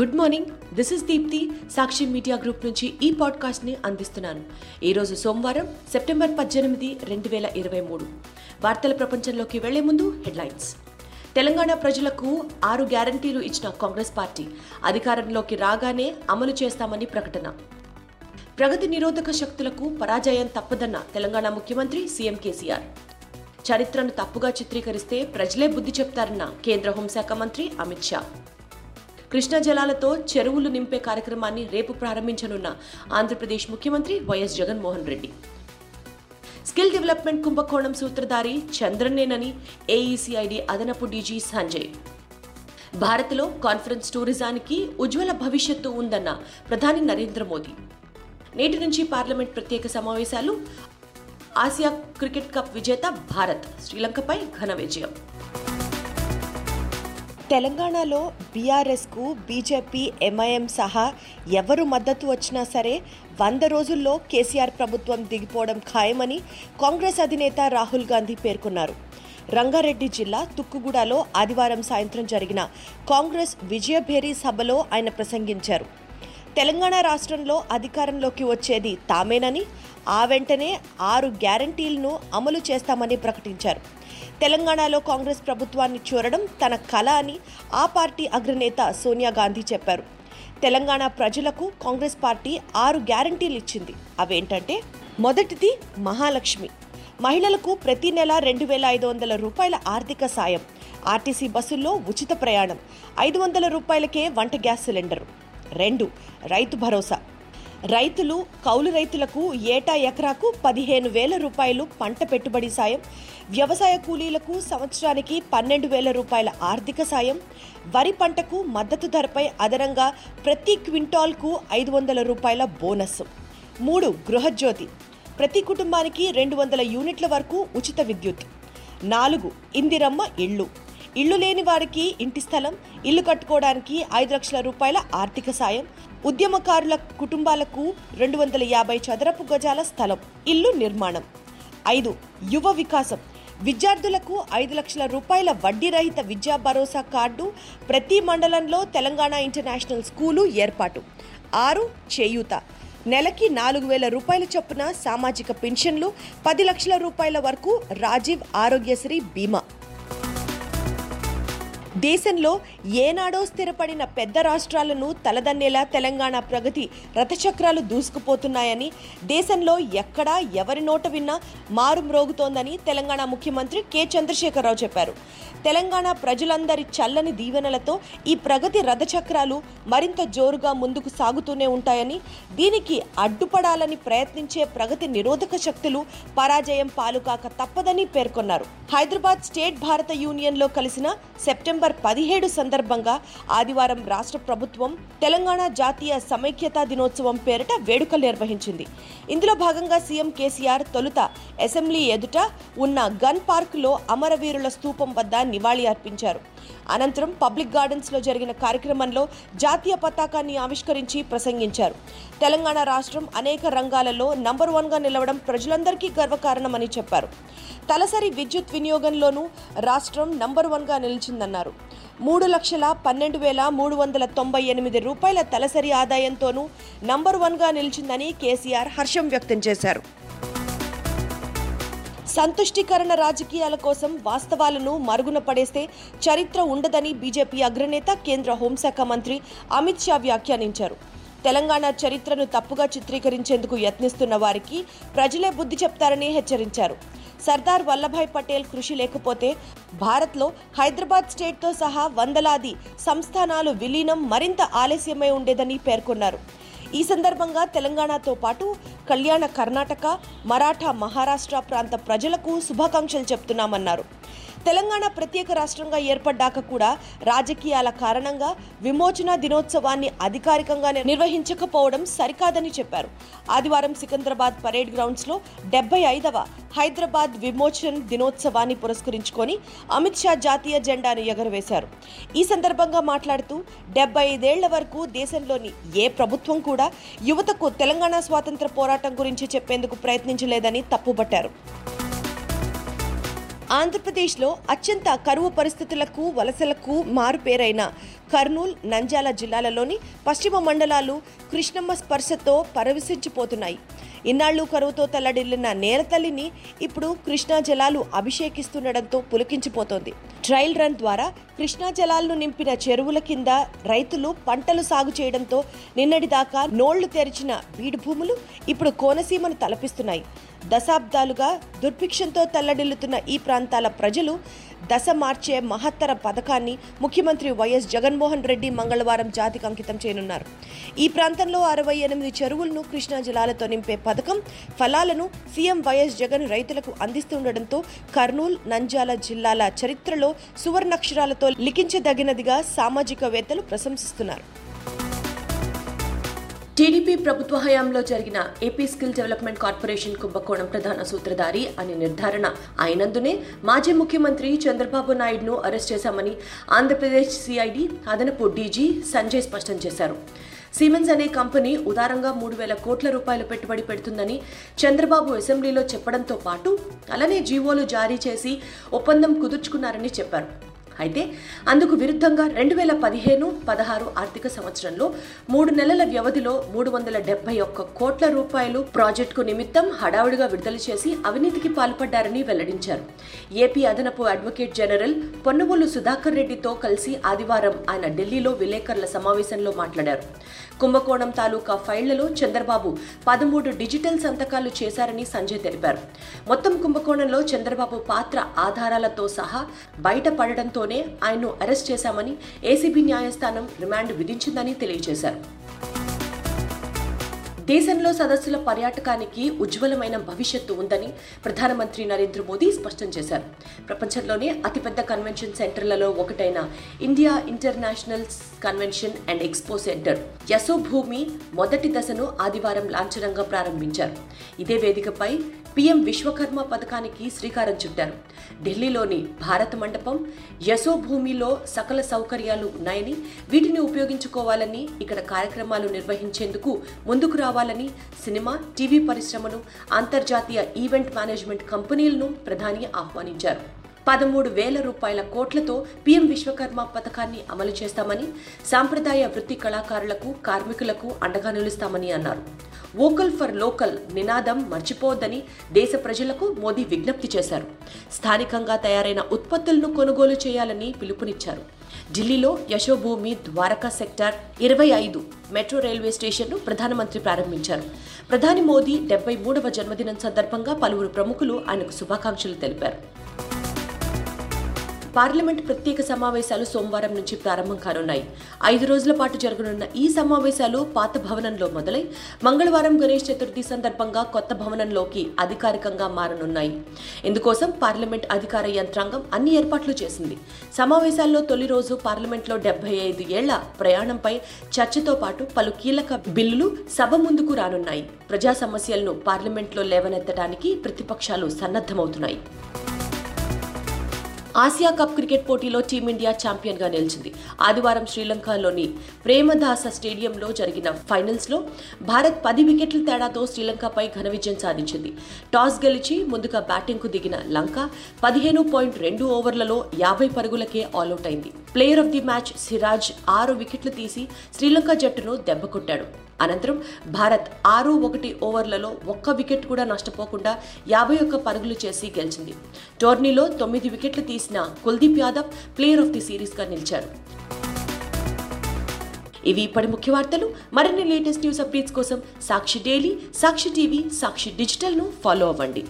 Good morning this is Deepti Sakshi media group నుంచి ఈ పాడ్కాస్ట్ని అందిస్తున్నాను. ఈరోజు సోమవారం సెప్టెంబర్ పద్దెనిమిది రెండు వేల ఇరవై మూడు. వార్తల ప్రపంచంలోకి వెళ్ళే ముందు హెడ్లైన్స్. తెలంగాణ ప్రజలకు ఆరు గ్యారంటీలు ఇచ్చిన కాంగ్రెస్ పార్టీ అధికారంలోకి రాగానే అమలు చేస్తామని ప్రకటన. ప్రగతి నిరోధక శక్తులకు పరాజయం తప్పదన్న తెలంగాణ ముఖ్యమంత్రి సీఎం కేసీఆర్. చరిత్రను తప్పుగా చిత్రీకరిస్తే ప్రజలే బుద్ధి చెప్తారన్న కేంద్ర హోంశాఖ మంత్రి అమిత్ షా. కృష్ణా జలాలతో చెరువులు నింపే కార్యక్రమాన్ని రేపు ప్రారంభించనున్న ఆంధ్రప్రదేశ్ ముఖ్యమంత్రి YS Jaganmohan Reddy. Skill development కుంభకోణం సూత్రధారి చంద్రనేనని ఏఈసీఐడి అదనపు డీజీ సంజయ్. భారత్లో కాన్ఫరెన్స్ టూరిజానికి ఉజ్వల భవిష్యత్తు ఉందన్న ప్రధాని నరేంద్ర మోదీ. నేటి నుంచి పార్లమెంట్ ప్రత్యేక సమావేశాలు ఆసియా క్రికెట్ కప్ విజేత భారత్ శ్రీలంకపై ఘన విజయం. తెలంగాణలో బీఆర్ఎస్కు బీజేపీ ఎంఐఎం సహా ఎవరు మద్దతు వచ్చినా సరే వంద రోజుల్లో కేసీఆర్ ప్రభుత్వం దిగిపోవడం ఖాయమని కాంగ్రెస్ అధినేత రాహుల్ గాంధీ పేర్కొన్నారు. రంగారెడ్డి జిల్లా తుక్కుగూడలో ఆదివారం సాయంత్రం జరిగిన కాంగ్రెస్ విజయభేరి సభలో ఆయన ప్రసంగించారు. తెలంగాణ రాష్ట్రంలో అధికారంలోకి వచ్చేది తామేనని ఆ వెంటనే ఆరు గ్యారంటీలను అమలు చేస్తామని ప్రకటించారు. తెలంగాణలో కాంగ్రెస్ ప్రభుత్వాన్ని చూడడం తన కళ అని ఆ పార్టీ అగ్రనేత సోనియా గాంధీ చెప్పారు. తెలంగాణ ప్రజలకు కాంగ్రెస్ పార్టీ ఆరు గ్యారంటీలు ఇచ్చింది. అవేంటంటే మొదటిది మహాలక్ష్మి. మహిళలకు ప్రతి నెల రెండు వేల ఐదు వందల రూపాయల ఆర్థిక సాయం. ఆర్టీసీ బస్సుల్లో ఉచిత ప్రయాణం. ఐదు వందల రూపాయలకే వంట గ్యాస్ సిలిండర్. రెండు రైతు భరోసా. రైతులు కౌలు రైతులకు ఏటా ఎకరాకు పదిహేను వేల రూపాయలు పంట పెట్టుబడి సాయం. వ్యవసాయ కూలీలకు సంవత్సరానికి పన్నెండు వేల రూపాయల ఆర్థిక సాయం. వరి పంటకు మద్దతు ధరపై అదనంగా ప్రతి క్వింటాల్కు ఐదు వందల రూపాయల బోనస్. మూడు గృహజ్యోతి. ప్రతి కుటుంబానికి రెండు వందల యూనిట్ల వరకు ఉచిత విద్యుత్. నాలుగు ఇందిరమ్మ ఇళ్ళు. ఇల్లు లేని వారికి ఇంటి స్థలం ఇల్లు కట్టుకోవడానికి ఐదు లక్షల రూపాయల ఆర్థిక సాయం ఉద్యమకారుల కుటుంబాలకు రెండు వందల యాభై చదరపు గజాల స్థలం ఇల్లు నిర్మాణం. ఐదు యువ వికాసం. విద్యార్థులకు ఐదు లక్షల రూపాయల వడ్డీ రహిత విద్యా భరోసా కార్డు ప్రతి మండలంలో తెలంగాణ ఇంటర్నేషనల్ స్కూలు ఏర్పాటు. ఆరు చేయూత. నెలకి నాలుగు వేల రూపాయల చొప్పున సామాజిక పెన్షన్లు పది లక్షల రూపాయల వరకు రాజీవ్ ఆరోగ్యశ్రీ బీమా. దేశంలో ఏనాడో స్థిరపడిన పెద్ద రాష్ట్రాలను తలదన్నేలా తెలంగాణ ప్రగతి రథచక్రాలు దూసుకుపోతున్నాయని దేశంలో ఎక్కడా ఎవరి నోట విన్నా మారు మ్రోగుతోందని తెలంగాణ ముఖ్యమంత్రి కె. చంద్రశేఖరరావు చెప్పారు. తెలంగాణ ప్రజలందరి చల్లని దీవెనలతో ఈ ప్రగతి రథచక్రాలు మరింత జోరుగా ముందుకు సాగుతూనే ఉంటాయని దీనికి అడ్డుపడాలని ప్రయత్నించే ప్రగతి నిరోధక శక్తులు పరాజయం పాలుకాక తప్పదని పేర్కొన్నారు. హైదరాబాద్ స్టేట్ భారత యూనియన్లో కలిసిన సెప్టెంబర్ పదిహేడు సందర్భంగా ఆదివారం రాష్ట్ర ప్రభుత్వం తెలంగాణ జాతీయ సమైక్యతా దినోత్సవం పేరిట వేడుకలు నిర్వహించింది. ఇందులో భాగంగా సీఎం కేసీఆర్ తొలుత అసెంబ్లీ ఎదుట ఉన్న గన్ పార్క్లో అమరవీరుల స్తూపం వద్ద నివాళి అర్పించారు. అనంతరం పబ్లిక్ గార్డెన్స్లో జరిగిన కార్యక్రమంలో జాతీయ పతాకాన్ని ఆవిష్కరించి ప్రసంగించారు. తెలంగాణ రాష్ట్రం అనేక రంగాలలో నంబర్ వన్గా నిలవడం ప్రజలందరికీ గర్వకారణమని చెప్పారు. తలసరి విద్యుత్ వినియోగంలోనూ రాష్ట్రం నంబర్ వన్గా నిలిచిందన్నారు. మూడు లక్షల పన్నెండు వేల మూడు వందల తొంభై ఎనిమిది రూపాయల తలసరి ఆదాయంతోనూ నంబర్ వన్గా నిలిచిందని కేసీఆర్ హర్షం వ్యక్తం చేశారు. సంతుష్టికరణ రాజకీయాల కోసం వాస్తవాలను మరుగున పడేస్తే చరిత్ర ఉండదని బీజేపీ అగ్రనేత కేంద్ర హోంశాఖ మంత్రి అమిత్ షా వ్యాఖ్యానించారు. తెలంగాణ చరిత్రను తప్పుగా చిత్రీకరించేందుకు యత్నిస్తున్న వారికి ప్రజలే బుద్ధి చెప్తారని హెచ్చరించారు. సర్దార్ వల్లభాయ్ పటేల్ కృషి లేకపోతే భారత్లో హైదరాబాద్ స్టేట్తో సహా వందలాది సంస్థానాలు విలీనం మరింత ఆలస్యమై ఉండేదని పేర్కొన్నారు. ఈ సందర్భంగా తెలంగాణతో పాటు కళ్యాణ కర్ణాటక మరాఠా మహారాష్ట్ర ప్రాంత ప్రజలకు శుభాకాంక్షలు చెప్తున్నామన్నారు. తెలంగాణ ప్రత్యేక రాష్ట్రంగా ఏర్పడ్డాక కూడా రాజకీయాల కారణంగా విమోచన దినోత్సవాన్ని అధికారికంగా నిర్వహించకపోవడం సరికాదని చెప్పారు. ఆదివారం సికింద్రాబాద్ పరేడ్ గ్రౌండ్స్లో డెబ్బై ఐదవ హైదరాబాద్ విమోచన దినోత్సవాన్ని పురస్కరించుకొని అమిత్ షా జాతీయ జెండాను ఎగరవేశారు. ఈ సందర్భంగా మాట్లాడుతూ డెబ్బై ఐదేళ్ళ వరకు దేశంలోని ఏ ప్రభుత్వం కూడా యువతకు తెలంగాణ స్వాతంత్ర పోరాటం గురించి చెప్పేందుకు ప్రయత్నించలేదని తప్పుబట్టారు. ఆంధ్రప్రదేశ్లో అత్యంత కరువు పరిస్థితులకు వలసలకు మారుపేరైన కర్నూలు నంజాల జిల్లాలలోని పశ్చిమ మండలాలు కృష్ణమ్మ స్పర్శతో పరవశించిపోతున్నాయి. ఇన్నాళ్ళు కరువుతో తల్లడిల్లిన నేలతల్లిని ఇప్పుడు కృష్ణా జలాలు అభిషేకిస్తుండడంతో పులికించిపోతోంది. ట్రయల్ రన్ ద్వారా కృష్ణా జలాలను నింపిన చెరువుల కింద రైతులు పంటలు సాగు చేయడంతో నిన్నటిదాకా నోళ్ళు తెరిచిన బీడు భూములు ఇప్పుడు కోనసీమను తలపిస్తున్నాయి. దశాబ్దాలుగా దుర్భిక్షంతో తల్లడిల్లుతున్న ఈ ప్రాంతాల ప్రజలు దశ మార్చే మహత్తర పథకాన్ని ముఖ్యమంత్రి వైఎస్ జగన్మోహన్ రెడ్డి మంగళవారం జాతికి అంకితం చేయనున్నారు. ఈ ప్రాంతంలో అరవై ఎనిమిది చెరువులను కృష్ణా జలాలతో నింపే పథకం ఫలాలను సీఎం వైఎస్ జగన్ రైతులకు అందిస్తుండటంతో కర్నూలు నంజాల జిల్లాల చరిత్రలో సువర్ణాక్షరాలతో లిఖించదగినదిగా సామాజికవేత్తలు ప్రశంసిస్తున్నారు. టీడీపీ ప్రభుత్వ హయాంలో జరిగిన ఏపీ స్కిల్ డెవలప్మెంట్ కార్పొరేషన్ కుంభకోణం ప్రధాన సూత్రధారి అని నిర్ధారణ అయినందునే మాజీ ముఖ్యమంత్రి చంద్రబాబు నాయుడును అరెస్ట్ చేశామని ఆంధ్రప్రదేశ్ సిఐడి అదనపు డీజీ సంజయ్ స్పష్టం చేశారు. సిమెన్స్ అనే కంపెనీ ఉదారంగా మూడు వేల కోట్ల రూపాయలు పెట్టుబడి పెడుతుందని చంద్రబాబు అసెంబ్లీలో చెప్పడంతో పాటు అలానే జీవోలు జారీ చేసి ఒప్పందం కుదుర్చుకున్నారని చెప్పారు. అయితే అందుకు విరుద్ధంగా రెండు వేల పదిహేను పదహారు ఆర్థిక సంవత్సరంలో మూడు నెలల వ్యవధిలో మూడు వందల డెబ్బై ఒక్క కోట్ల రూపాయలు ప్రాజెక్టుకు నిమిత్తం హడావుడిగా విడుదల చేసి అవినీతికి పాల్పడ్డారని వెల్లడించారు. ఏపీ అదనపు అడ్వకేట్ జనరల్ పొన్నవోలు సుధాకర్ రెడ్డితో కలిసి ఆదివారం ఆయన ఢిల్లీలో విలేకరుల సమావేశంలో మాట్లాడారు. కుంభకోణం తాలూకా ఫైళ్ళలో చంద్రబాబు పదమూడు డిజిటల్ సంతకాలు చేశారని సంజయ్ తెలిపారు. మొత్తం కుంభకోణంలో చంద్రబాబు పాత్ర ఆధారాలతో సహా బయటపడడంతో బయటపడడంతోనే ఆయన్ను అరెస్ట్ చేశామని ఏసీబీ న్యాయస్థానం రిమాండ్ విధించిందని తెలియజేశారు. దేశంలో సదస్సుల పర్యాటకానికి ఉజ్వలమైన భవిష్యత్తు ఉందని ప్రధానమంత్రి నరేంద్ర మోదీ స్పష్టం చేశారు. ప్రపంచంలోనే అతిపెద్ద కన్వెన్షన్ సెంటర్లలో ఒకటైన India International Convention and Expo Centre Yashobhoomi మొదటి దశను ఆదివారం లాంఛనంగా ప్రారంభించారు. ఇదే వేదికపై పీఎం విశ్వకర్మ పథకానికి శ్రీకారం చుట్టారు. ఢిల్లీలోని భారత మండపం యశోభూమిలో సకల సౌకర్యాలు ఉన్నాయని వీటిని ఉపయోగించుకోవాలని ఇక్కడ కార్యక్రమాలు నిర్వహించేందుకు ముందుకు రావాలని సినిమా టీవీ పరిశ్రమను అంతర్జాతీయ ఈవెంట్ మేనేజ్మెంట్ కంపెనీలను ప్రధాని ఆహ్వానించారు. పదమూడు వేల రూపాయల కోట్లతో పీఎం విశ్వకర్మ పథకాన్ని అమలు చేస్తామని సాంప్రదాయ వృత్తి కళాకారులకు కార్మికులకు అండగా నిలుస్తామని అన్నారు. వోకల్ ఫర్ లోకల్ నినాదం మర్చిపోవద్దని దేశ ప్రజలకు మోదీ విజ్ఞప్తి చేశారు. స్థానికంగా తయారైన ఉత్పత్తులను కొనుగోలు చేయాలని పిలుపునిచ్చారు. ఢిల్లీలో యశోభూమి ద్వారకా సెక్టార్ ఇరవై ఐదు మెట్రో రైల్వే స్టేషన్ను ప్రధానమంత్రి ప్రారంభించారు. ప్రధాని మోదీ డెబ్బై మూడవ జన్మదినం సందర్భంగా పలువురు ప్రముఖులు ఆయనకు శుభాకాంక్షలు తెలిపారు. పార్లమెంట్ ప్రత్యేక సమావేశాలు సోమవారం నుంచి ప్రారంభం కానున్నాయి. ఐదు రోజుల పాటు జరగనున్న ఈ సమావేశాలు పాత భవనంలో మొదలై మంగళవారం గణేష్ చతుర్థి సందర్భంగా కొత్త భవనంలోకి అధికారికంగా మారనున్నాయి. ఇందుకోసం పార్లమెంట్ అధికార యంత్రాంగం అన్ని ఏర్పాట్లు చేసింది. సమావేశాల్లో తొలి రోజు పార్లమెంట్లో డెబ్బై ఐదు ఏళ్ళ ప్రయాణంపై చర్చతో పాటు పలు కీలక బిల్లులు సభ ముందుకు రానున్నాయి. ప్రజా సమస్యలను పార్లమెంట్లో లేవనెత్తడానికి ప్రతిపక్షాలు సన్నద్ధమవుతున్నాయి. ఆసియా కప్ క్రికెట్ పోటీలో టీమిండియా ఛాంపియన్గా నిలిచింది. ఆదివారం శ్రీలంకలోని ప్రేమదాస స్టేడియంలో జరిగిన ఫైనల్స్లో భారత్ పది వికెట్ల తేడాతో శ్రీలంకపై ఘన విజయం సాధించింది. టాస్ గెలిచి ముందుగా బ్యాటింగ్కు దిగిన లంక పదిహేను పాయింట్ రెండు ఓవర్లలో యాభై పరుగులకే ఆల్అౌట్ అయింది. Player of the match Siraj ఆరు వికెట్లు తీసి శ్రీలంక జట్టును దెబ్బకొట్టాడు అనంతరం భారత్ ఆరు ఒకటి ఓవర్లలో ఒక్క వికెట్ కూడా నష్టపోకుండా యాభై ఒక్క పరుగులు చేసి గెలిచింది. టోర్నీలో తొమ్మిది వికెట్లు తీసిన Kuldeep Yadav player of the సిరీస్గా నిలిచారు. ఇవి ఇప్పటి ముఖ్య వార్తలు. మరిన్ని లేటెస్ట్ న్యూస్ అప్డేట్స్ కోసం సాక్షి డైలీ సాక్షి టీవీ సాక్షి డిజిటల్ను ఫాలో అవ్వండి.